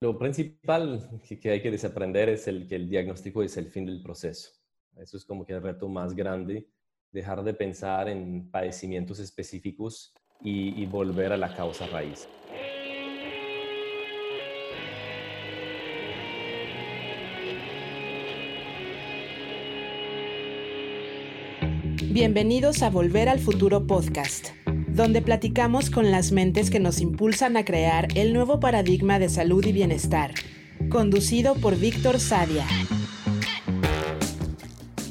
Lo principal que hay que desaprender es el que el diagnóstico es el fin del proceso. Eso es como que el reto más grande, dejar de pensar en padecimientos específicos y, y volver a la causa raíz. Bienvenidos a Volver al Futuro Podcast, donde platicamos con las mentes que nos impulsan a crear el nuevo paradigma de salud y bienestar, conducido por Víctor Sadia.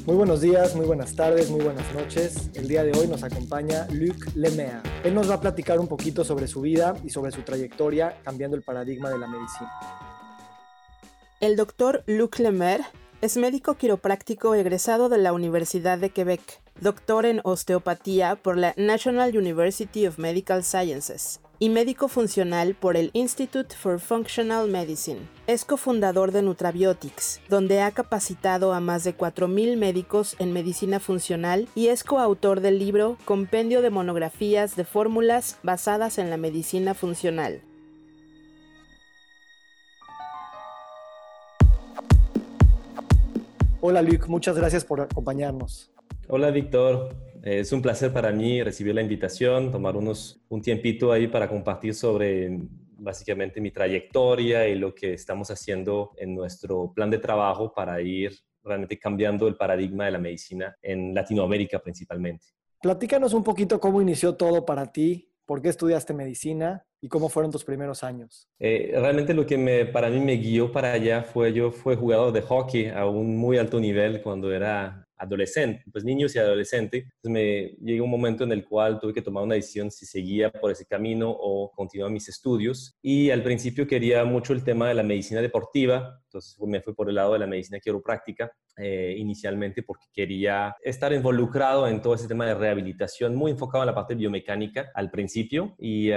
Muy buenos días, muy buenas tardes, muy buenas noches. El día de hoy nos acompaña Luc Lemea. Él nos va a platicar un poquito sobre su vida y sobre su trayectoria cambiando el paradigma de la medicina. El doctor Luc Lemere es médico quiropráctico egresado de la Universidad de Quebec doctor en osteopatía por la National University of Medical Sciences y médico funcional por el Institute for Functional Medicine. Es cofundador de Nutrabiotics, donde ha capacitado a más de 4.000 médicos en medicina funcional y es coautor del libro Compendio de monografías de fórmulas basadas en la medicina funcional. Hola Luc, muchas gracias por acompañarnos. Hola Víctor, es un placer para mí recibir la invitación, tomar unos, un tiempito ahí para compartir sobre básicamente mi trayectoria y lo que estamos haciendo en nuestro plan de trabajo para ir realmente cambiando el paradigma de la medicina en Latinoamérica principalmente. Platícanos un poquito cómo inició todo para ti, por qué estudiaste medicina y cómo fueron tus primeros años. Eh, realmente lo que me, para mí me guió para allá fue yo fue jugador de hockey a un muy alto nivel cuando era adolescente, pues niños y adolescentes. Entonces me llegó un momento en el cual tuve que tomar una decisión si seguía por ese camino o continuaba mis estudios. Y al principio quería mucho el tema de la medicina deportiva, entonces me fui por el lado de la medicina quiropráctica eh, inicialmente porque quería estar involucrado en todo ese tema de rehabilitación, muy enfocado en la parte biomecánica al principio, y,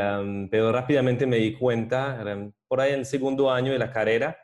pero rápidamente me di cuenta, por ahí en el segundo año de la carrera,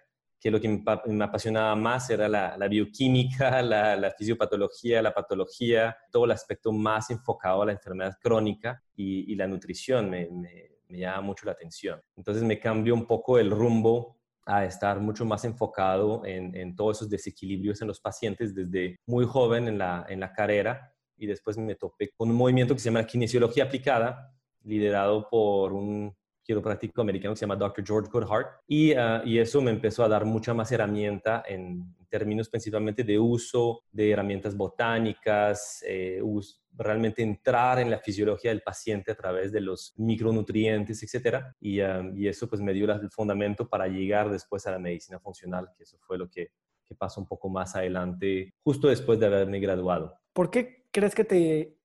que lo que me, apasionaba más era la, bioquímica, la, fisiopatología, la patología, todo el aspecto más enfocado a la enfermedad crónica y, la nutrición me, me, llama mucho la atención. Entonces me cambió un poco el rumbo a estar mucho más enfocado en, en, todos esos desequilibrios en los pacientes desde muy joven en la, en la carrera y después me topé con un movimiento que se llama kinesiología aplicada, liderado por un quiropráctico americano que se llama Dr. George Goodhart y, ah, y eso me empezó a dar mucha más herramienta en términos principalmente de uso de herramientas botánicas, eh, realmente entrar en la fisiología del paciente a través de los micronutrientes, etcétera. Y, ah, y, eso pues me dio el fundamento para llegar después a la medicina funcional, que eso fue lo que, que pasó un poco más adelante, justo después de haberme graduado. ¿Por qué crees que te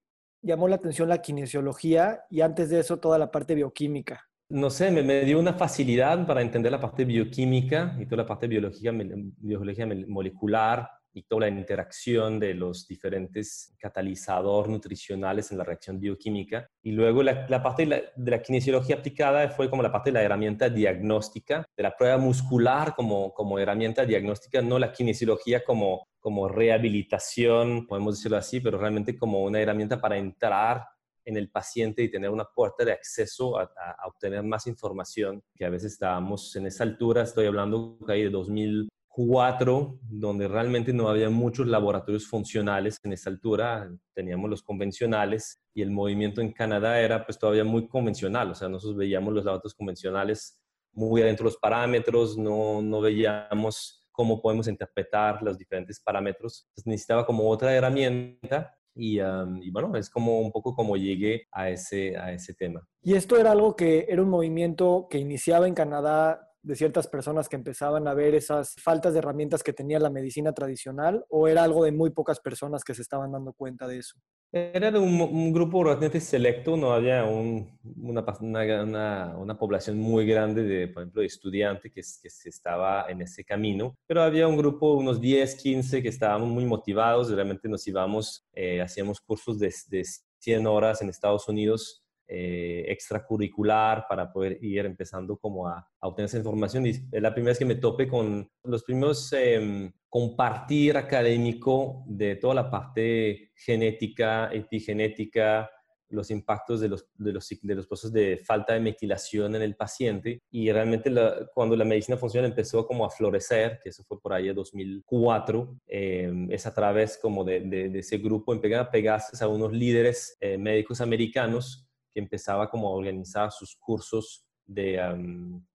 llamó la atención la kinesiología y antes de eso toda la parte bioquímica? No sé, me, dio una facilidad para entender la parte bioquímica y toda la parte biología, biología molecular y toda la interacción de los diferentes catalizadores nutricionales en la reacción bioquímica. Y luego la, parte de la, kinesiología aplicada fue como la parte de la herramienta diagnóstica, de la prueba muscular como, como herramienta diagnóstica, no la kinesiología como, como rehabilitación, podemos decirlo así, pero realmente como una herramienta para entrar en el paciente y tener una puerta de acceso a, obtener más información, que a veces estábamos en esa altura, estoy hablando ahí de 2004, donde realmente no había muchos laboratorios funcionales en esa altura, teníamos los convencionales y el movimiento en Canadá era pues todavía muy convencional, o sea, nosotros veíamos los laboratorios convencionales muy adentro de los parámetros, no, no veíamos cómo podemos interpretar los diferentes parámetros. Entonces necesitaba como otra herramienta y, bueno, es como un poco como llegué a ese, a ese tema. ¿Y esto era algo que era un movimiento que iniciaba en Canadá de ciertas personas que empezaban a ver esas faltas de herramientas que tenía la medicina tradicional o era algo de muy pocas personas que se estaban dando cuenta de eso? Era de un, grupo relativamente selecto, no había un, una, una, una, población muy grande de, por ejemplo, de estudiantes que, que se estaba en ese camino, pero había un grupo, unos 10, 15 que estábamos muy motivados, realmente nos íbamos, eh, hacíamos cursos de, de 100 horas en Estados Unidos eh, extracurricular para poder ir empezando como a, obtener esa información. Y es la primera vez que me tope con los primeros em, compartir académico de toda la parte genética, epigenética, los impactos de los, de los, de los procesos de falta de metilación en el paciente y realmente cuando la medicina funcional empezó como a florecer, que eso fue por ahí en 2004, eh, es a través como de, de, ese grupo, a pegarse a unos líderes eh, médicos americanos que empezaba como a organizar sus cursos de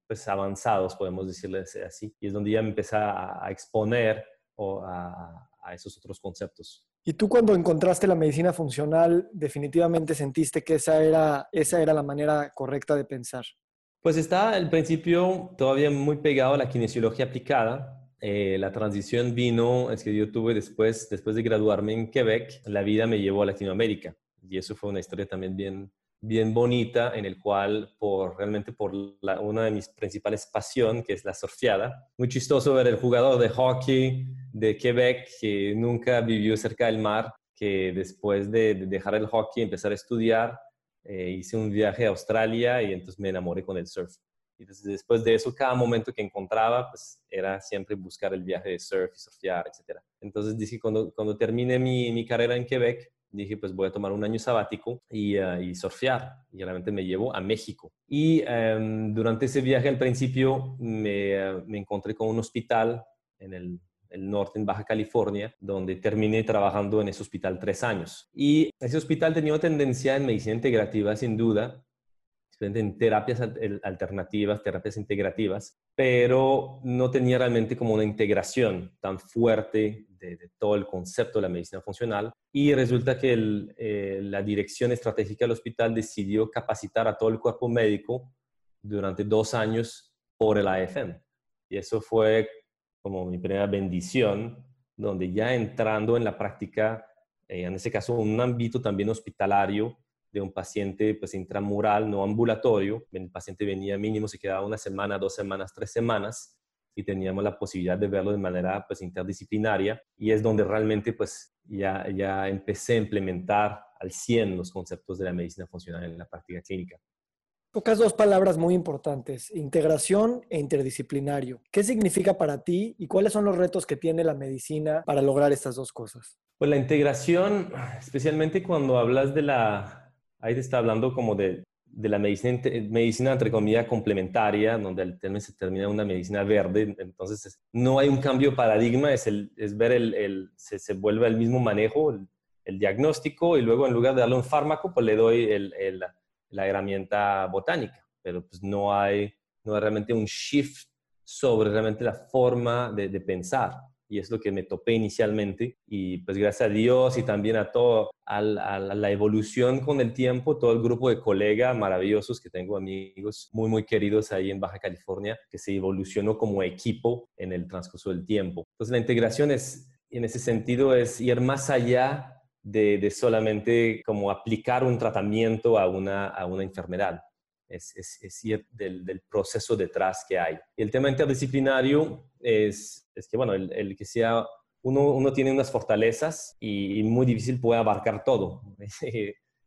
pues avanzados, podemos decirles así, y es donde ya me empecé a, exponer o a, a esos otros conceptos. Y tú cuando encontraste la medicina funcional, definitivamente sentiste que esa era, esa era la manera correcta de pensar. Pues está al principio todavía muy pegado a la kinesiología aplicada. Eh, la transición vino, es que yo tuve después, después de graduarme en Quebec, la vida me llevó a Latinoamérica. Y eso fue una historia también bien, bien bonita en el cual por realmente por una de mis principales pasiones, que es la surfeada. Muy chistoso ver el jugador de hockey de Quebec que nunca vivió cerca del mar, que después de, dejar el hockey, empezar a estudiar, eh, hice un viaje a Australia y entonces me enamoré con el surf. Y después de eso, cada momento que encontraba, pues era siempre buscar el viaje de surf y surfear, etc. Entonces dije, cuando, cuando termine mi, mi carrera en Quebec, dije, pues voy a tomar un año sabático y, uh, y surfear. Y realmente me llevo a México. Y um, durante ese viaje al principio me, uh, me, encontré con un hospital en el, el, norte, en Baja California, donde terminé trabajando en ese hospital tres años. Y ese hospital tenía una tendencia en medicina integrativa, sin duda, en terapias alternativas, terapias integrativas, pero no tenía realmente como una integración tan fuerte de, todo el concepto de la medicina funcional. Y resulta que eh, la dirección estratégica del hospital decidió capacitar a todo el cuerpo médico durante dos años por el AFM. Y eso fue como mi primera bendición, donde ya entrando en la práctica, eh, en ese caso un ámbito también hospitalario, de un paciente pues intramural, no ambulatorio. El paciente venía mínimo, se quedaba una semana, dos semanas, tres semanas y teníamos la posibilidad de verlo de manera pues interdisciplinaria y es donde realmente pues ya, ya empecé a implementar al 100 los conceptos de la medicina funcional en la práctica clínica. Tocas dos palabras muy importantes, integración e interdisciplinario. ¿Qué significa para ti y cuáles son los retos que tiene la medicina para lograr estas dos cosas? Pues la integración, especialmente cuando hablas de la ahí te está hablando como de, de la medicina, medicina, entre comillas, complementaria, donde el término se termina una medicina verde. Entonces, no hay un cambio paradigma, es, el, es ver el, el se, vuelve el mismo manejo, el, el, diagnóstico, y luego en lugar de darle un fármaco, pues le doy la, la herramienta botánica. Pero pues no hay, no realmente un shift sobre realmente la forma de, de pensar y es lo que me topé inicialmente y pues gracias a Dios y también a todo, a la, evolución con el tiempo, todo el grupo de colegas maravillosos que tengo amigos muy muy queridos ahí en Baja California que se evolucionó como equipo en el transcurso del tiempo. Entonces la integración es, en ese sentido, es ir más allá de, solamente como aplicar un tratamiento a una, a una enfermedad. Es, es, ir del, del, proceso detrás que hay. El tema interdisciplinario es, es que, bueno, el, el que sea, uno, uno, tiene unas fortalezas y, muy difícil puede abarcar todo.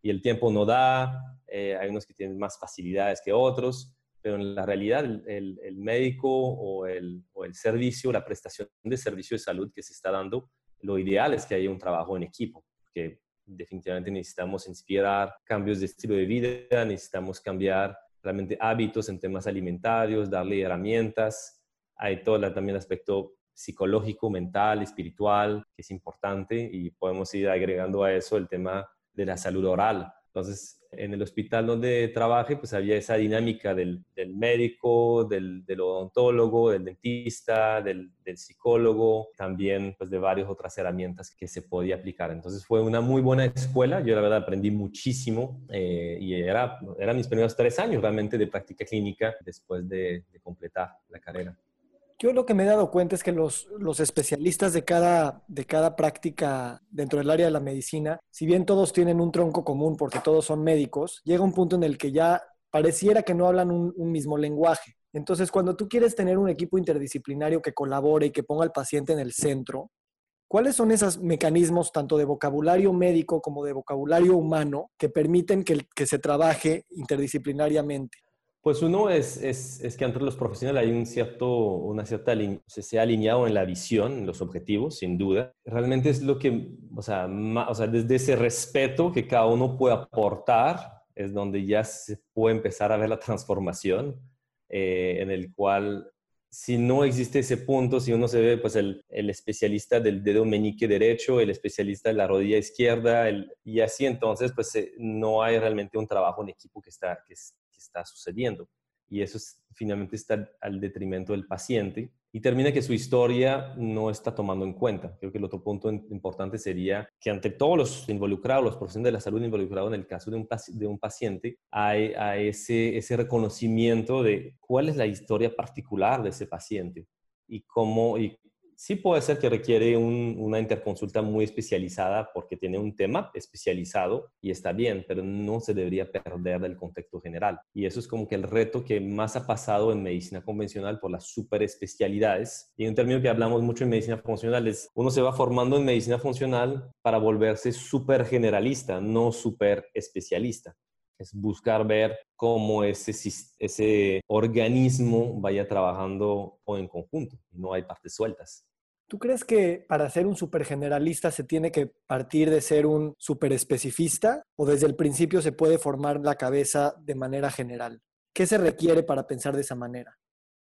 y el tiempo no da, eh, hay unos que tienen más facilidades que otros, pero en la realidad el, el médico o el, o el servicio, la prestación de servicio de salud que se está dando, lo ideal es que haya un trabajo en equipo, porque definitivamente necesitamos inspirar cambios de estilo de vida, necesitamos cambiar realmente hábitos en temas alimentarios, darle herramientas hay todo también el aspecto psicológico, mental, espiritual, que es importante y podemos ir agregando a eso el tema de la salud oral. Entonces, en el hospital donde trabajé, pues había esa dinámica del, del médico, del, del, odontólogo, del dentista, del, del, psicólogo, también pues de varias otras herramientas que se podía aplicar. Entonces fue una muy buena escuela, yo la verdad aprendí muchísimo eh, y era, eran mis primeros tres años realmente de práctica clínica después de, de completar la carrera. Yo lo que me he dado cuenta es que los, los especialistas de cada, de cada práctica dentro del área de la medicina, si bien todos tienen un tronco común porque todos son médicos, llega un punto en el que ya pareciera que no hablan un, mismo lenguaje. Entonces, cuando tú quieres tener un equipo interdisciplinario que colabore y que ponga al paciente en el centro, ¿Cuáles son esos mecanismos, tanto de vocabulario médico como de vocabulario humano, que permiten que, que, se trabaje interdisciplinariamente? Pues uno es, es, es, que entre los profesionales hay un cierto, una cierta, se ha alineado en la visión, en los objetivos, sin duda. Realmente es lo que, o sea, o sea, desde ese respeto que cada uno puede aportar, es donde ya se puede empezar a ver la transformación, eh, en el cual si no existe ese punto, si uno se ve, pues el, el especialista del dedo meñique derecho, el especialista de la rodilla izquierda, el, y así entonces, pues eh, no hay realmente un trabajo en equipo que está, que está sucediendo. Y eso es, finalmente está al detrimento del paciente y termina que su historia no está tomando en cuenta. Creo que el otro punto importante sería que ante todos los involucrados, los profesionales de la salud involucrados en el caso de un, de un paciente, hay, hay ese, ese reconocimiento de cuál es la historia particular de ese paciente y cómo, sí puede ser que requiere una interconsulta muy especializada porque tiene un tema especializado y está bien, pero no se debería perder del contexto general. Y eso es como que el reto que más ha pasado en medicina convencional por las superespecialidades. Y un término que hablamos mucho en medicina funcional es uno se va formando en medicina funcional para volverse super generalista, no super especialista es buscar ver cómo ese, ese organismo vaya trabajando en conjunto, no hay partes sueltas. ¿Tú crees que para ser un super generalista se tiene que partir de ser un super especificista o desde el principio se puede formar la cabeza de manera general? ¿Qué se requiere para pensar de esa manera?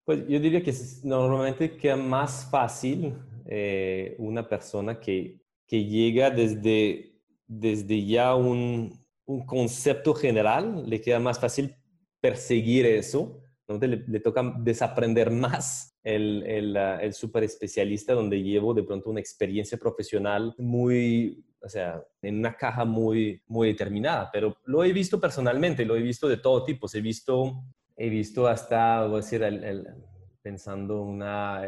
Pues yo diría que normalmente queda más fácil eh, una persona que, que llega desde, desde ya un, un concepto general, le queda más fácil perseguir eso, donde le, toca desaprender más el, el, el super especialista, donde llevo de pronto una experiencia profesional muy, o sea, en una caja muy, muy determinada. Pero lo he visto personalmente, lo he visto de todo tipo. He visto, he visto hasta, voy a decir, el, pensando una,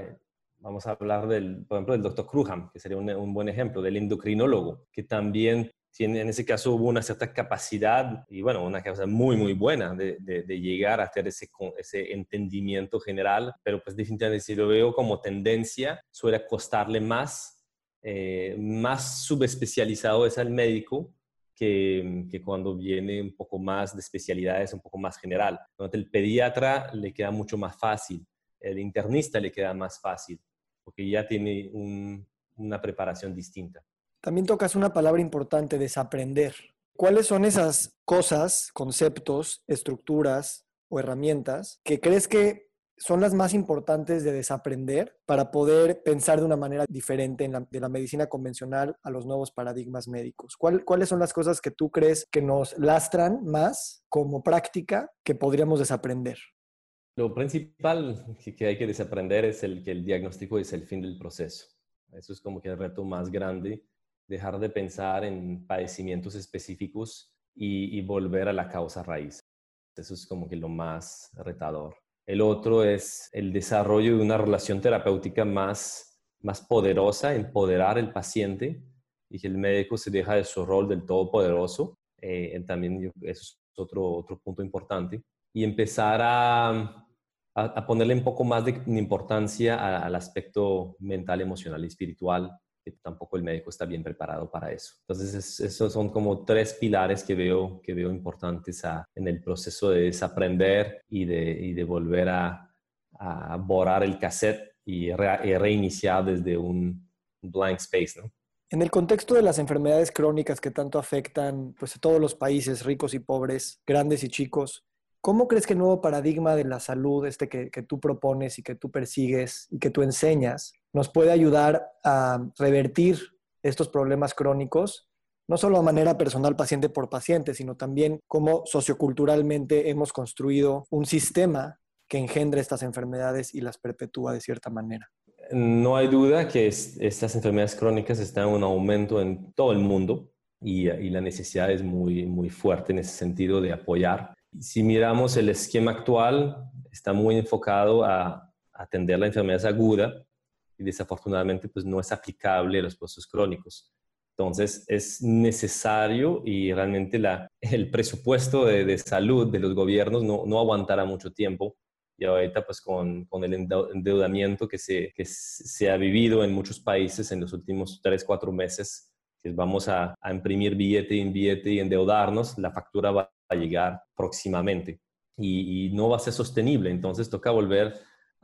vamos a hablar del, por ejemplo, del doctor Cruham, que sería un, un, buen ejemplo, del endocrinólogo, que también en ese caso hubo una cierta capacidad y bueno, una capacidad muy, muy buena de, llegar a hacer ese, entendimiento general, pero pues definitivamente si lo veo como tendencia, suele costarle más, eh, más subespecializado es al médico que, cuando viene un poco más de especialidades, un poco más general. El pediatra le queda mucho más fácil, el internista le queda más fácil, porque ya tiene una preparación distinta. También tocas una palabra importante, desaprender. ¿Cuáles son esas cosas, conceptos, estructuras o herramientas que crees que son las más importantes de desaprender para poder pensar de una manera diferente de la medicina convencional a los nuevos paradigmas médicos? ¿Cuáles son las cosas que tú crees que nos lastran más como práctica que podríamos desaprender? Lo principal que hay que desaprender es el que el diagnóstico es el fin del proceso. Eso es como que el reto más grande dejar de pensar en padecimientos específicos y, volver a la causa raíz. Eso es como que lo más retador. El otro es el desarrollo de una relación terapéutica más, más poderosa, empoderar al paciente y que el médico se deja de su rol del todopoderoso. Eh, también eso es otro, otro punto importante. Y empezar a, a, ponerle un poco más de importancia al aspecto mental, emocional y espiritual tampoco el médico está bien preparado para eso. Entonces, esos son como tres pilares que veo, que veo importantes en el proceso de desaprender y de, de volver a, borrar el cassette y, reiniciar desde un blank space. En el contexto de las enfermedades crónicas que tanto afectan pues, a todos los países, ricos y pobres, grandes y chicos, ¿cómo crees que el nuevo paradigma de la salud, este que, que tú propones y que tú persigues y que tú enseñas, nos puede ayudar a revertir estos problemas crónicos, no solo a manera personal paciente por paciente, sino también cómo socioculturalmente hemos construido un sistema que engendra estas enfermedades y las perpetúa de cierta manera. No hay duda que estas enfermedades crónicas están en un aumento en todo el mundo y, y, la necesidad es muy, muy fuerte en ese sentido de apoyar. Si miramos el esquema actual, está muy enfocado a atender la enfermedad aguda, y desafortunadamente pues no es aplicable a los procesos crónicos. Entonces es necesario y realmente la, el presupuesto de, de salud de los gobiernos no, no, aguantará mucho tiempo. Y ahorita pues con, con el endeudamiento que se, que se ha vivido en muchos países en los últimos tres, cuatro meses, que vamos a, a imprimir billete y billete y endeudarnos, la factura va a llegar próximamente. y, no va a ser sostenible. Entonces toca volver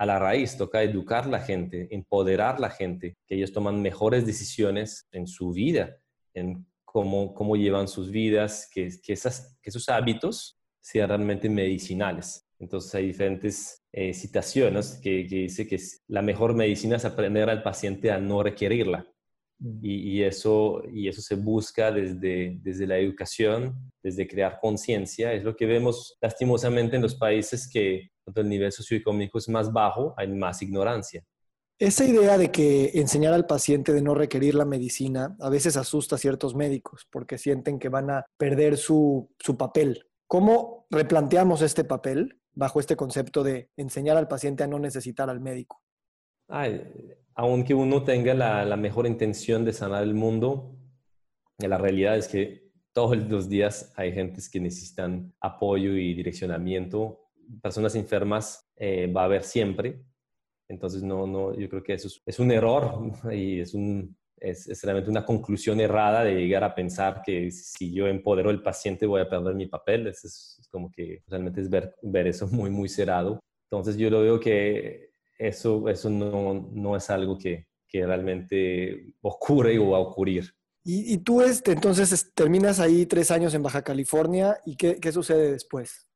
a la raíz, toca educar a la gente, empoderar a la gente, que ellos toman mejores decisiones en su vida, en cómo, cómo llevan sus vidas, que, que, que esos hábitos sean realmente medicinales. Entonces hay diferentes eh, citaciones que, que dice que la mejor medicina es aprender al paciente a no requerirla. Mm. Y, eso, y eso se busca desde, desde la educación, desde crear conciencia. Es lo que vemos lastimosamente en los países que cuando el nivel socioeconómico es más bajo, hay más ignorancia. Esa idea de que enseñar al paciente de no requerir la medicina a veces asusta a ciertos médicos porque sienten que van a perder su, su papel. ¿Cómo replanteamos este papel bajo este concepto de enseñar al paciente a no necesitar al médico? Aunque uno tenga la, mejor intención de sanar el mundo, la realidad es que todos los días hay gentes que necesitan apoyo y direccionamiento. Personas enfermas eh, va a haber siempre. Entonces, no, no, yo creo que eso es, un error y es, un, es, realmente una conclusión errada de llegar a pensar que si yo empodero al paciente voy a perder mi papel. Es, es como que realmente es ver, ver eso muy, muy cerrado. Entonces, yo lo veo que eso, eso no, no es algo que, que, realmente ocurre o va a ocurrir. Y, y tú este, entonces terminas ahí tres años en Baja California y ¿qué, qué sucede después?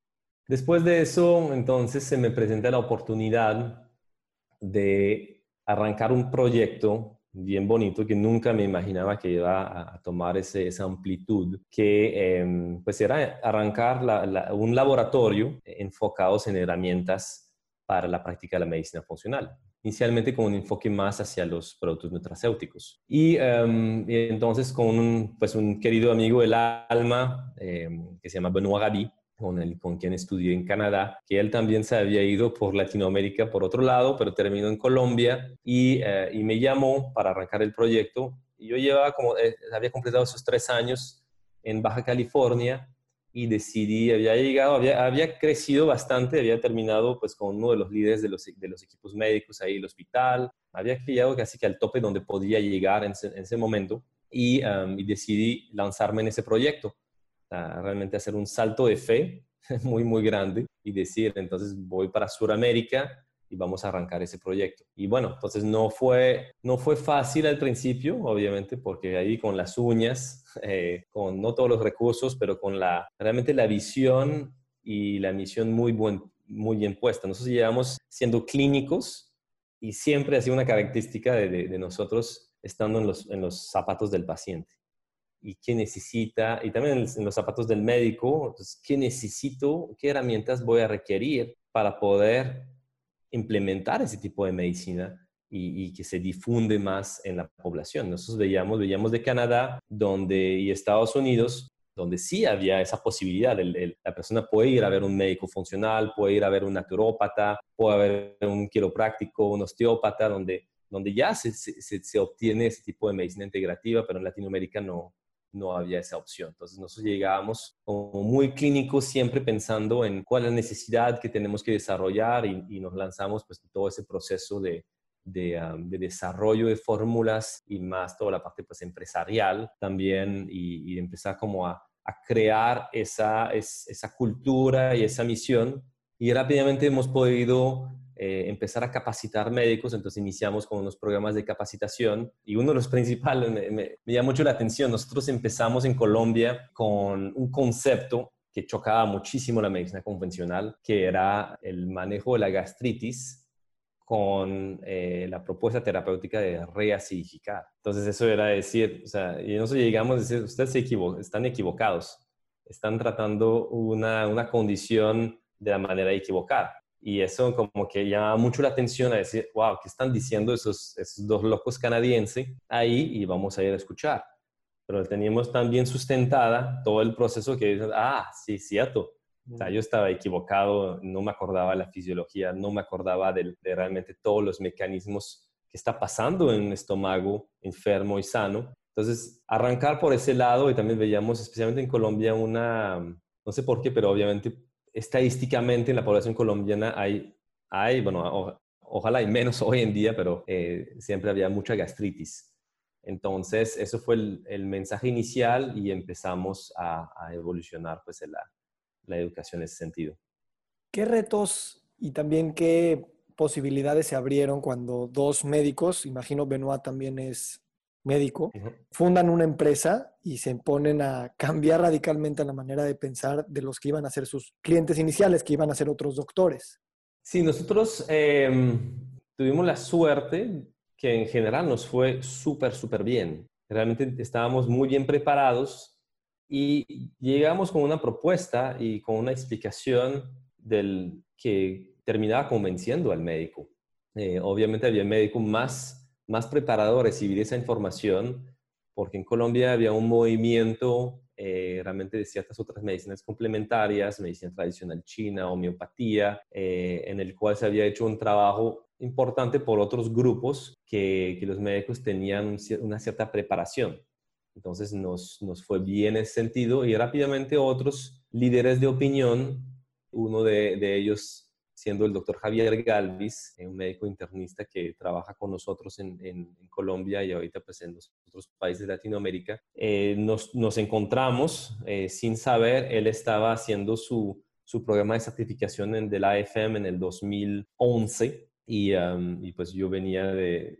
Después de eso, entonces se me presenta la oportunidad de arrancar un proyecto bien bonito que nunca me imaginaba que iba a, tomar ese, esa amplitud, que em, pues era arrancar un laboratorio enfocados en herramientas para la práctica de la medicina funcional, inicialmente con un enfoque más hacia los productos nutracéuticos. Y, em, entonces con un, pues un querido amigo del alma em, que se llama Benoit Gabi, con, el, con quien estudié en Canadá, que él también se había ido por Latinoamérica por otro lado, pero terminó en Colombia y, eh, y me llamó para arrancar el proyecto. Y yo llevaba como, eh, había completado esos tres años en Baja California y decidí, había llegado, había, había, crecido bastante, había terminado pues con uno de los líderes de los, de los equipos médicos ahí en el hospital, había llegado casi que al tope donde podía llegar en ese, momento y, y, decidí lanzarme en ese proyecto, realmente hacer un salto de fe muy, muy grande y decir, entonces voy para Sudamérica y vamos a arrancar ese proyecto. Y bueno, entonces no fue, no fue fácil al principio, obviamente, porque ahí con las uñas, eh, con no todos los recursos, pero con la, realmente la visión y la misión muy, buen, muy bien puesta. Nosotros llevamos siendo clínicos y siempre ha sido una característica de, nosotros estando en los, en los zapatos del paciente y qué necesita, y también en los zapatos del médico, qué necesito, qué herramientas voy a requerir para poder implementar ese tipo de medicina y, que se difunde más en la población. Nosotros veíamos, veíamos de Canadá donde, y Estados Unidos, donde sí había esa posibilidad. la persona puede ir a ver un médico funcional, puede ir a ver un naturópata, puede ver un quiropráctico, un osteópata, donde, donde ya se, se, se obtiene ese tipo de medicina integrativa, pero en Latinoamérica no, no había esa opción. Entonces nosotros llegábamos muy clínicos siempre pensando en cuál es la necesidad que tenemos que desarrollar y, nos lanzamos pues todo ese proceso de, de, desarrollo de fórmulas y más toda la parte pues empresarial también y, empezar como a, crear esa, esa cultura y esa misión y rápidamente hemos podido eh, empezar a capacitar médicos, entonces iniciamos con unos programas de capacitación y uno de los principales me, llama mucho la atención, nosotros empezamos en Colombia con un concepto que chocaba muchísimo la medicina convencional, que era el manejo de la gastritis con eh, la propuesta terapéutica de reacidificar. Entonces eso era decir, o sea, y nosotros llegamos a decir, ustedes están equivocados, están tratando una, una condición de la manera equivocada. Y eso como que llama mucho la atención a decir, wow, ¿qué están diciendo esos, esos dos locos canadienses ahí? Y vamos a ir a escuchar. Pero teníamos también sustentada todo el proceso que, ah, sí, cierto. O sea, yo estaba equivocado, no me acordaba de la fisiología, no me acordaba de, realmente todos los mecanismos que está pasando en un estómago enfermo y sano. Entonces, arrancar por ese lado y también veíamos, especialmente en Colombia, una, no sé por qué, pero obviamente estadísticamente en la población colombiana hay, hay bueno, ojalá hay menos hoy en día, pero eh, siempre había mucha gastritis. Entonces, eso fue el, mensaje inicial y empezamos a, evolucionar pues, la, la educación en ese sentido. ¿Qué retos y también qué posibilidades se abrieron cuando dos médicos, imagino Benoit también es médico, fundan una empresa y se ponen a cambiar radicalmente la manera de pensar de los que iban a ser sus clientes iniciales, que iban a ser otros doctores? Sí, nosotros em, tuvimos la suerte que en general nos fue súper, súper bien. Realmente estábamos muy bien preparados y llegamos con una propuesta y con una explicación del que terminaba convenciendo al médico. Eh, obviamente había médico más, más preparado a recibir esa información porque en Colombia había un movimiento eh, realmente de ciertas otras medicinas complementarias, medicina tradicional china, homeopatía, eh, en el cual se había hecho un trabajo importante por otros grupos que, que los médicos tenían una cierta preparación. Entonces nos, nos fue bien en ese sentido y rápidamente otros líderes de opinión, uno de, de ellos siendo el doctor Javier Galvis, un médico internista que trabaja con nosotros en, en, Colombia y ahorita pues en los otros países de Latinoamérica, eh, nos, nos, encontramos eh, sin saber, él estaba haciendo su, su programa de certificación en, del AFM en el 2011 y, pues yo venía de,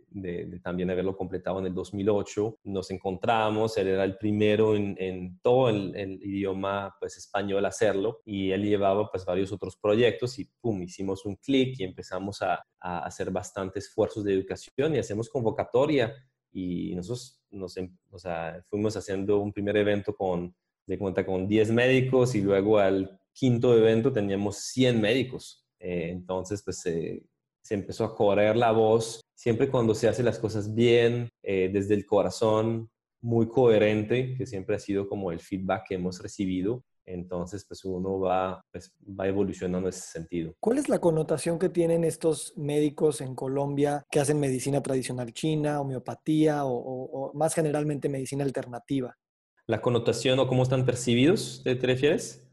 también haberlo completado en el 2008. Nos encontramos, él era el primero en, todo el, idioma pues español a hacerlo y él llevaba pues varios otros proyectos y pum, hicimos un clic y empezamos a, hacer bastantes esfuerzos de educación y hacemos convocatoria y nosotros nos, em, o sea, fuimos haciendo un primer evento con, de cuenta, con 10 médicos y luego al quinto evento teníamos 100 médicos. Eh, entonces, pues eh, se empezó a correr la voz, siempre cuando se hace las cosas bien, eh, desde el corazón, muy coherente, que siempre ha sido como el feedback que hemos recibido. Entonces, pues uno va, pues, va evolucionando en ese sentido. ¿Cuál es la connotación que tienen estos médicos en Colombia que hacen medicina tradicional china, homeopatía o, o más generalmente medicina alternativa? La connotación o cómo están percibidos, ¿te refieres?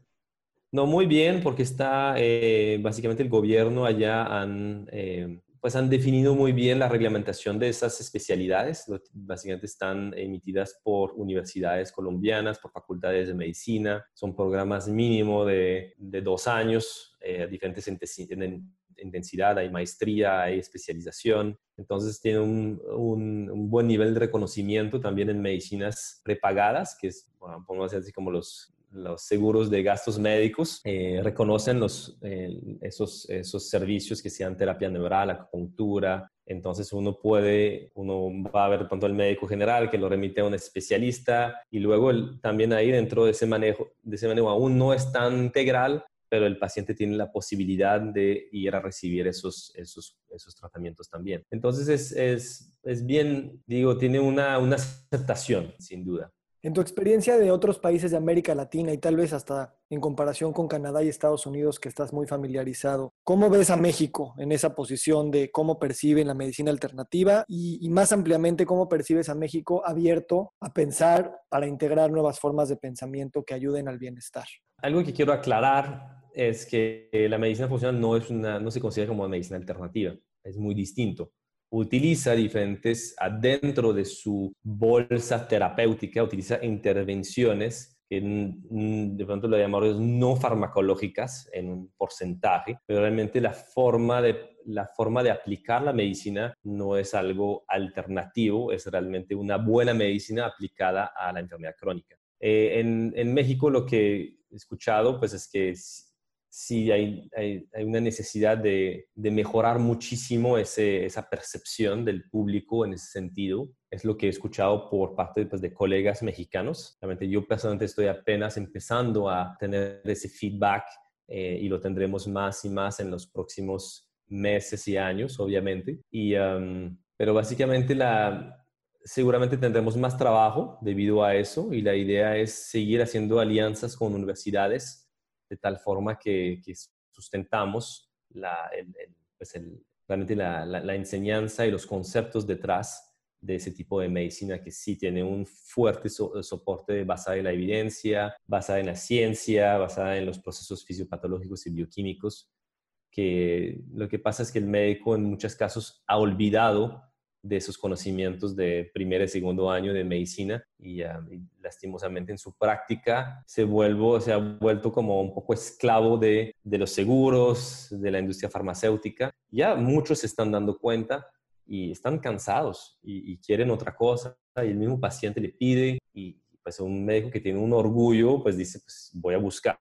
No, muy bien, porque está, eh, básicamente el gobierno allá han, eh, pues han definido muy bien la reglamentación de esas especialidades. Básicamente están emitidas por universidades colombianas, por facultades de medicina. Son programas mínimo de, dos años, eh, diferentes intensidad, hay maestría, hay especialización. Entonces tiene un, un, buen nivel de reconocimiento también en medicinas prepagadas, que es, bueno, decir así como los los seguros de gastos médicos eh, reconocen los, esos, esos servicios que sean terapia neural, acupuntura. Entonces uno puede, uno va a ver tanto el médico general que lo remite a un especialista y luego también ahí dentro de ese manejo, de ese manejo aún no es tan integral, pero el paciente tiene la posibilidad de ir a recibir esos, esos, esos tratamientos también. Entonces es, es, es bien, digo, tiene una, una aceptación, sin duda. En tu experiencia de otros países de América Latina y tal vez hasta en comparación con Canadá y Estados Unidos, que estás muy familiarizado, ¿cómo ves a México en esa posición de cómo perciben la medicina alternativa y, más ampliamente cómo percibes a México abierto a pensar para integrar nuevas formas de pensamiento que ayuden al bienestar? Algo que quiero aclarar es que la medicina funcional no, es una, no se considera como una medicina alternativa, es muy distinto utiliza diferentes, adentro de su bolsa terapéutica, utiliza intervenciones que de pronto lo llamamos no farmacológicas en un porcentaje, pero realmente la forma de, la forma de aplicar la medicina no es algo alternativo, es realmente una buena medicina aplicada a la enfermedad crónica. Eh, en, en, México lo que he escuchado pues es que sí hay, hay, una necesidad de, de mejorar muchísimo ese, esa percepción del público en ese sentido. Es lo que he escuchado por parte pues, de colegas mexicanos. Realmente yo personalmente estoy apenas empezando a tener ese feedback eh, y lo tendremos más y más en los próximos meses y años, obviamente. Y, pero básicamente la, seguramente tendremos más trabajo debido a eso y la idea es seguir haciendo alianzas con universidades de tal forma que, sustentamos la, pues realmente la, enseñanza y los conceptos detrás de ese tipo de medicina que sí tiene un fuerte soporte basado en la evidencia, basada en la ciencia, basada en los procesos fisiopatológicos y bioquímicos, que lo que pasa es que el médico en muchos casos ha olvidado de esos conocimientos de primer y segundo año de medicina y, lastimosamente en su práctica se, vuelvo, se ha vuelto como un poco esclavo de, de los seguros, de la industria farmacéutica. Ya muchos se están dando cuenta y están cansados y, quieren otra cosa y el mismo paciente le pide y pues un médico que tiene un orgullo pues dice pues voy a buscar,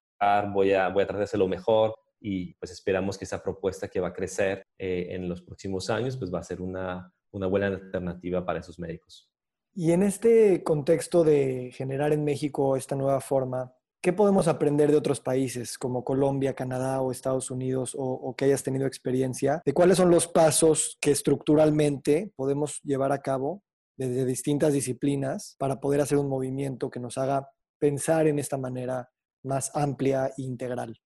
voy a, voy a tratar de hacer lo mejor y pues esperamos que esa propuesta que va a crecer eh, en los próximos años pues va a ser una, una buena alternativa para esos médicos. Y en este contexto de generar en México esta nueva forma, ¿Qué podemos aprender de otros países como Colombia, Canadá o Estados Unidos o, que hayas tenido experiencia? ¿De cuáles son los pasos que estructuralmente podemos llevar a cabo desde distintas disciplinas para poder hacer un movimiento que nos haga pensar en esta manera más amplia e integral?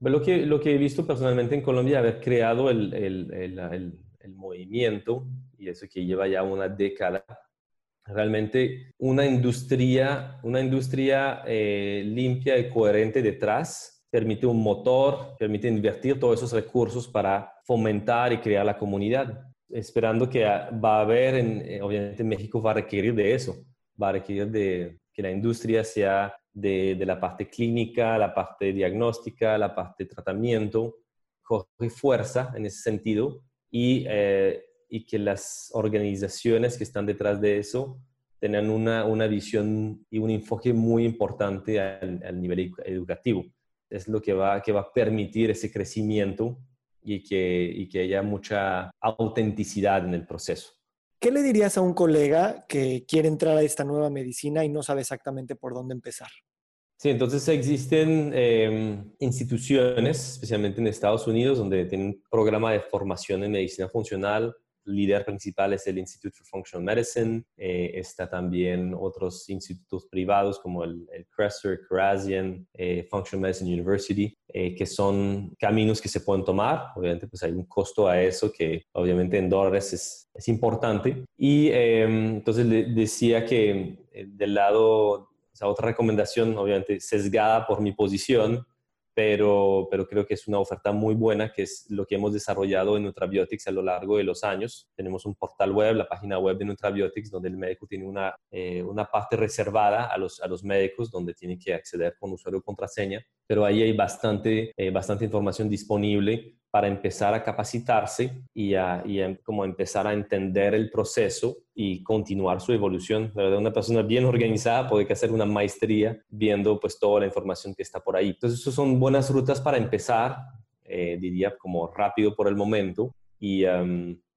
Lo que, lo que he visto personalmente en Colombia, haber creado el, el, el, el movimiento, y eso que lleva ya una década, realmente una industria, una industria eh, limpia y coherente detrás permite un motor, permite invertir todos esos recursos para fomentar y crear la comunidad, esperando que va a haber, en, eh, obviamente México va a requerir de eso, va a requerir de que la industria sea de, la parte clínica, la parte diagnóstica, la parte tratamiento, coge fuerza en ese sentido y eh, y que las organizaciones que están detrás de eso tengan una, una visión y un enfoque muy importante al, nivel educativo. Es lo que va, que va a permitir ese crecimiento y que, y que haya mucha autenticidad en el proceso. ¿Qué le dirías a un colega que quiere entrar a esta nueva medicina y no sabe exactamente por dónde empezar? Sí, entonces existen em, instituciones, especialmente en Estados Unidos, donde tienen un programa de formación en medicina funcional líder principal es el Institute for Functional Medicine. Eh, está también otros institutos privados como el, el Kresser, Karazian, eh, Functional Medicine University, eh, que son caminos que se pueden tomar. Obviamente, pues hay un costo a eso que obviamente en dólares es, es importante. Y em, entonces le decía que del lado, otra recomendación, obviamente sesgada por mi posición, pero, pero creo que es una oferta muy buena, que es lo que hemos desarrollado en Nutrabiotics a lo largo de los años. Tenemos un portal web, la página web de Nutrabiotics, donde el médico tiene una, eh, una parte reservada a los, a los médicos, donde tiene que acceder con usuario y contraseña, pero ahí hay bastante, eh, bastante información disponible para empezar a capacitarse y, a, y como empezar a entender el proceso y continuar su evolución. La verdad, una persona bien organizada puede hacer una maestría viendo pues toda la información que está por ahí. Entonces, esas son buenas rutas para empezar, eh, diría como rápido por el momento y,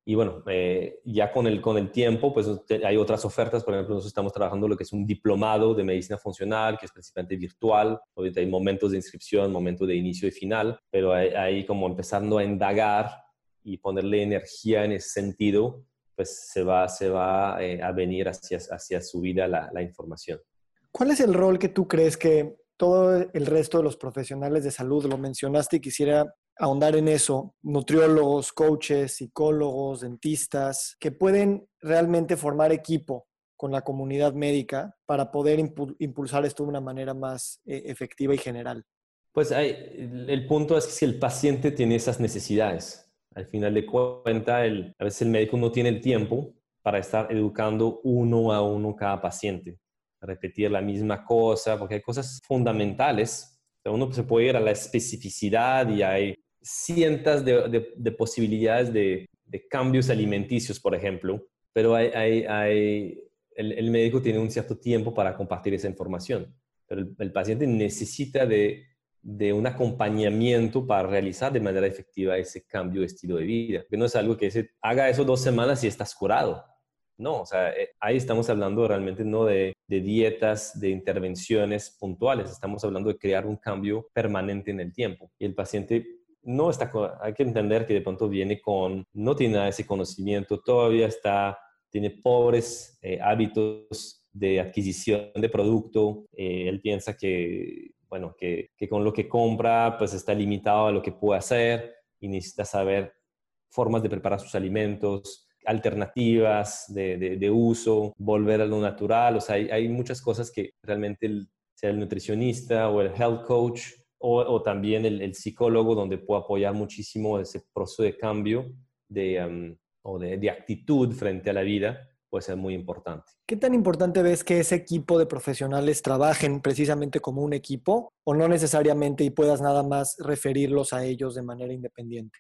y bueno, eh, ya con el, con el tiempo, pues hay otras ofertas. Por ejemplo, nosotros estamos trabajando lo que es un diplomado de medicina funcional, que es principalmente virtual. Ahorita hay momentos de inscripción, momentos de inicio y final, pero ahí como empezando a indagar y ponerle energía en ese sentido, pues se va, se va eh, a venir hacia, hacia su vida la, la información. ¿Cuál es el rol que tú crees que todo el resto de los profesionales de salud, lo mencionaste y quisiera ahondar en eso, nutriólogos, coaches, psicólogos, dentistas, que pueden realmente formar equipo con la comunidad médica para poder impulsar esto de una manera más eh, efectiva y general? Pues el punto es que si el paciente tiene esas necesidades, al final de cuentas, a veces el médico no tiene el tiempo para estar educando uno a uno cada paciente, repetir la misma cosa, porque hay cosas fundamentales uno se puede ir a la especificidad y hay cientos de, posibilidades de, cambios alimenticios, por ejemplo, pero el, médico tiene un cierto tiempo para compartir esa información, pero el, paciente necesita de, un acompañamiento para realizar de manera efectiva ese cambio de estilo de vida, que no es algo que se haga eso dos semanas y estás curado. No, o sea, eh, ahí estamos hablando realmente no de, dietas, de intervenciones puntuales, estamos hablando de crear un cambio permanente en el tiempo. Y el paciente no está, hay que entender que de pronto viene con, no tiene ese conocimiento, todavía está, tiene pobres eh, hábitos de adquisición de producto, eh, él piensa que, bueno, que, que, con lo que compra pues está limitado a lo que puede hacer y necesita saber formas de preparar sus alimentos, alternativas de, de, uso, volver a lo natural, o sea, hay, hay muchas cosas que realmente sea el nutricionista o el health coach o, también el, psicólogo donde puedo apoyar muchísimo ese proceso de cambio de, o de, actitud frente a la vida puede ser muy importante. ¿Qué tan importante ves que ese equipo de profesionales trabajen precisamente como un equipo o no necesariamente y puedas nada más referirlos a ellos de manera independiente?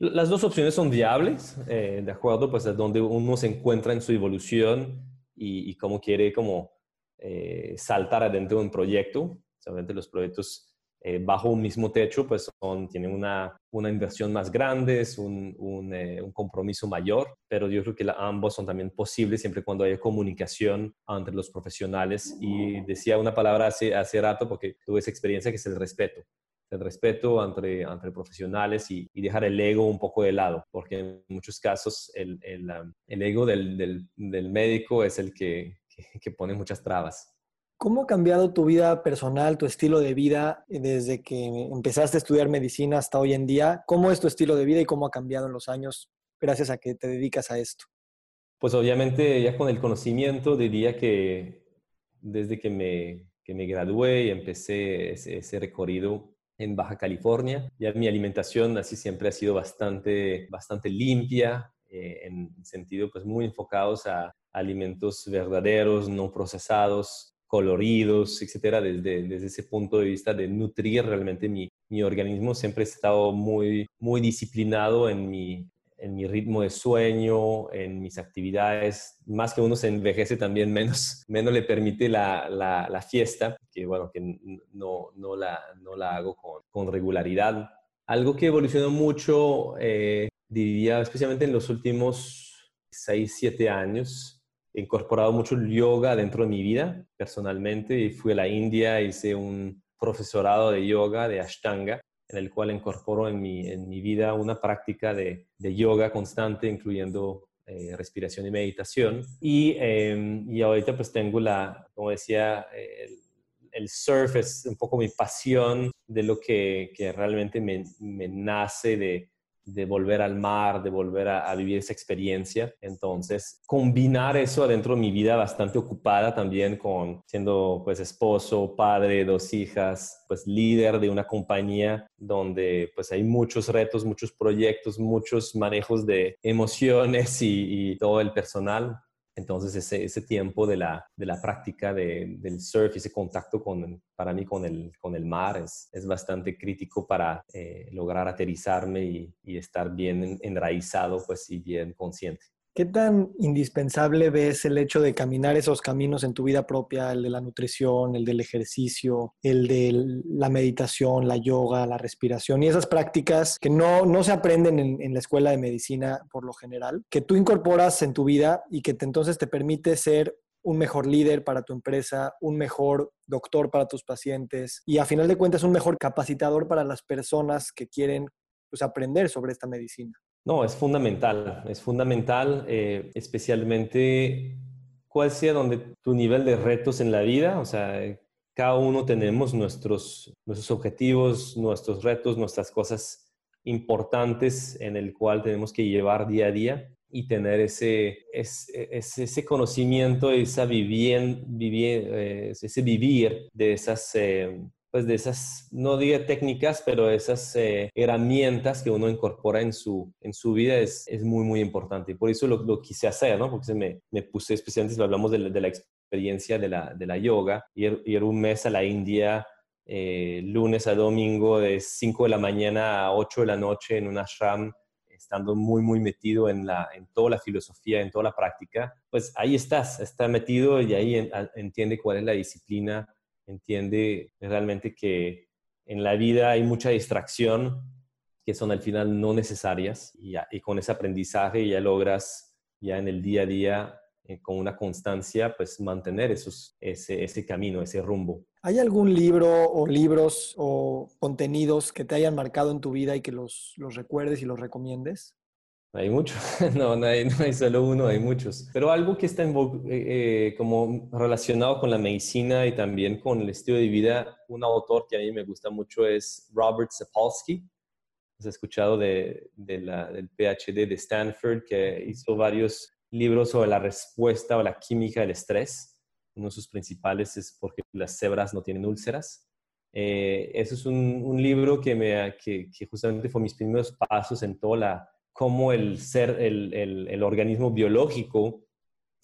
Las dos opciones son viables, eh, de acuerdo, pues a donde uno se encuentra en su evolución y, cómo quiere como eh, saltar adentro de un proyecto. Obviamente los proyectos eh, bajo un mismo techo, pues son, tienen una, una inversión más grande, es un, eh, un, compromiso mayor, pero yo creo que ambos son también posibles siempre cuando haya comunicación entre los profesionales. Y decía una palabra hace, hace rato porque tuve esa experiencia que es el respeto el respeto entre, entre profesionales y, dejar el ego un poco de lado, porque en muchos casos el, el, um, el ego del, del, del, médico es el que, que pone muchas trabas. ¿Cómo ha cambiado tu vida personal, tu estilo de vida desde que empezaste a estudiar medicina hasta hoy en día? ¿Cómo es tu estilo de vida y cómo ha cambiado en los años gracias a que te dedicas a esto? Pues obviamente ya con el conocimiento diría que desde que me, que me gradué y empecé ese, recorrido en Baja California, ya mi alimentación así siempre ha sido bastante, bastante limpia, eh, en sentido pues muy enfocados a alimentos verdaderos, no procesados, coloridos, etcétera, desde, desde ese punto de vista de nutrir realmente mi, mi organismo. Siempre he estado muy, muy disciplinado en mi, en mi ritmo de sueño, en mis actividades. Más que uno se envejece también, menos, menos le permite la, la, la fiesta, que bueno, que no, no, la, no la hago con, con regularidad. Algo que evolucionó mucho, eh, diría, especialmente en los últimos 6, 7 años, he incorporado mucho yoga dentro de mi vida personalmente y fui a la India, hice un profesorado de yoga, de Ashtanga, en el cual incorporo en mi, en mi vida una práctica de, de yoga constante, incluyendo eh, respiración y meditación. Y, eh, y, ahorita pues tengo la, como decía, el, el, surf es un poco mi pasión de lo que, que realmente me, me nace de, de volver al mar, de volver a, vivir esa experiencia. Entonces, combinar eso adentro de mi vida bastante ocupada también con siendo pues esposo, padre, dos hijas, pues líder de una compañía donde pues hay muchos retos, muchos proyectos, muchos manejos de emociones y, y todo el personal. Entonces ese, ese tiempo de la, de la práctica de, del surf, ese contacto con, para mí con el, con el mar es, es bastante crítico para eh, lograr aterrizarme y, y, estar bien enraizado pues, y bien consciente. ¿Qué tan indispensable ves el hecho de caminar esos caminos en tu vida propia, el de la nutrición, el del ejercicio, el de la meditación, la yoga, la respiración y esas prácticas que no, no se aprenden en, la escuela de medicina por lo general, que tú incorporas en tu vida y que entonces te permite ser un mejor líder para tu empresa, un mejor doctor para tus pacientes y a final de cuentas un mejor capacitador para las personas que quieren pues, aprender sobre esta medicina? No, es fundamental, es fundamental, eh, especialmente cuál sea donde tu nivel de retos en la vida, o sea, cada uno tenemos nuestros, nuestros objetivos, nuestros retos, nuestras cosas importantes en el cual tenemos que llevar día a día y tener ese, ese, ese conocimiento, esa vivir, vivir, eh, ese vivir de esas... Eh, pues de esas, no diga técnicas, pero esas eh, herramientas que uno incorpora en su, en su vida es, es muy, muy importante. Por eso lo, lo quise hacer, ¿no? Porque se me, me puse, especialmente si hablamos de la, experiencia de la, de la yoga, ir, ir, un mes a la India, eh, lunes a domingo, de 5 de la mañana a 8 de la noche en un ashram, estando muy, muy metido en, la, en toda la filosofía, en toda la práctica, pues ahí estás, está metido y ahí en, entiende cuál es la disciplina entiende realmente que en la vida hay mucha distracción que son al final no necesarias y, con ese aprendizaje ya logras ya en el día a día eh, con una constancia pues mantener esos, ese, ese camino, ese rumbo. ¿Hay algún libro o libros o contenidos que te hayan marcado en tu vida y que los, los recuerdes y los recomiendes? Hay muchos, no, no hay, no hay, solo uno, hay muchos. Pero algo que está en, eh, eh, como relacionado con la medicina y también con el estilo de vida, un autor que a mí me gusta mucho es Robert Sapolsky. Has escuchado de, de la, del PhD de Stanford, que hizo varios libros sobre la respuesta o la química del estrés. Uno de sus principales es porque las cebras no tienen úlceras. Eh, eso es un, un libro que, me, que, que justamente fue mis primeros pasos en toda la cómo el ser, el, el, organismo biológico,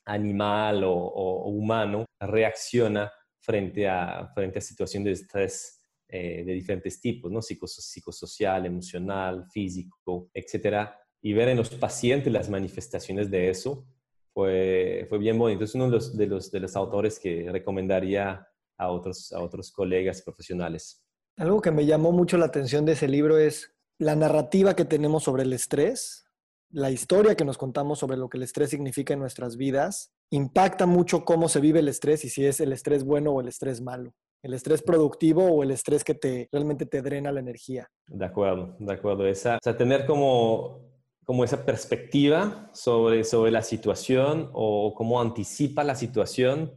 animal o, humano, reacciona frente a, frente a situaciones de estrés eh, de diferentes tipos, ¿no? psicosocial, emocional, físico, etcétera. Y ver en los pacientes las manifestaciones de eso fue, fue bien bonito. Es uno de los, de los, de los autores que recomendaría a otros, a otros colegas profesionales. Algo que me llamó mucho la atención de ese libro es la narrativa que tenemos sobre el estrés, la historia que nos contamos sobre lo que el estrés significa en nuestras vidas, impacta mucho cómo se vive el estrés y si es el estrés bueno o el estrés malo. El estrés productivo o el estrés que te realmente te drena la energía. De acuerdo, de acuerdo. Esa, o sea, tener como, como esa perspectiva sobre, sobre la situación o cómo anticipa la situación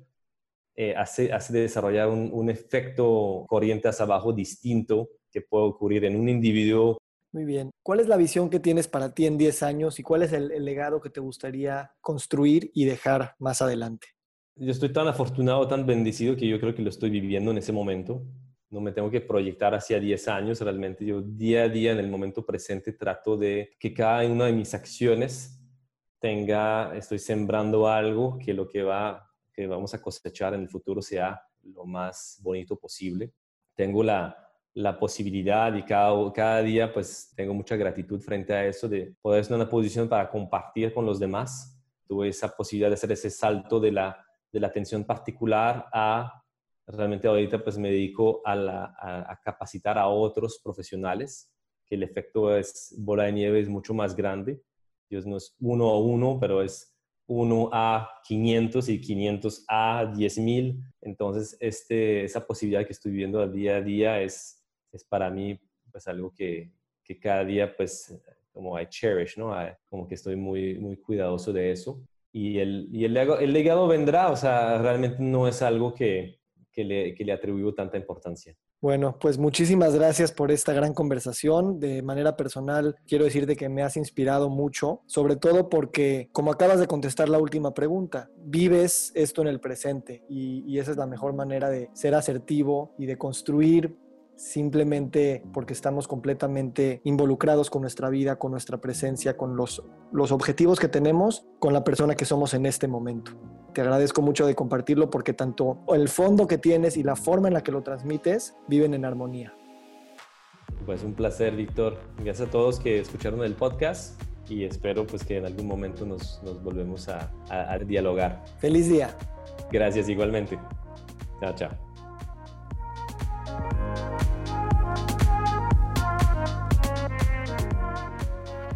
eh, hace, hace desarrollar un, un efecto corriente hacia abajo distinto que puede ocurrir en un individuo muy bien. ¿Cuál es la visión que tienes para ti en 10 años y cuál es el, legado que te gustaría construir y dejar más adelante? Yo estoy tan afortunado, tan bendecido que yo creo que lo estoy viviendo en ese momento. No me tengo que proyectar hacia 10 años realmente. Yo día a día en el momento presente trato de que cada una de mis acciones tenga, estoy sembrando algo que lo que va, que vamos a cosechar en el futuro sea lo más bonito posible. Tengo la, la posibilidad y cada, cada día pues tengo mucha gratitud frente a eso de poder estar en una posición para compartir con los demás. Tuve esa posibilidad de hacer ese salto de la, de la atención particular a realmente ahorita pues me dedico a, a, capacitar a otros profesionales, que el efecto es bola de nieve es mucho más grande. Dios no es uno a uno, pero es uno a 500 y 500 a 10.000. Entonces, este, esa posibilidad que estoy viviendo día a día es, es para mí pues algo que, que cada día pues como I cherish, ¿no? Como que estoy muy, muy cuidadoso de eso. Y el, y el, legado, el legado vendrá, o sea, realmente no es algo que, que, le, que le atribuyo tanta importancia. Bueno, pues muchísimas gracias por esta gran conversación. De manera personal, quiero decirte que me has inspirado mucho, sobre todo porque, como acabas de contestar la última pregunta, vives esto en el presente y, y esa es la mejor manera de ser asertivo y de construir simplemente porque estamos completamente involucrados con nuestra vida, con nuestra presencia, con los, los objetivos que tenemos, con la persona que somos en este momento. Te agradezco mucho de compartirlo porque tanto el fondo que tienes y la forma en la que lo transmites viven en armonía. Pues un placer, Víctor. Gracias a todos que escucharon el podcast y espero pues que en algún momento nos, nos volvemos a, a dialogar. Feliz día. Gracias igualmente. Chao, chao.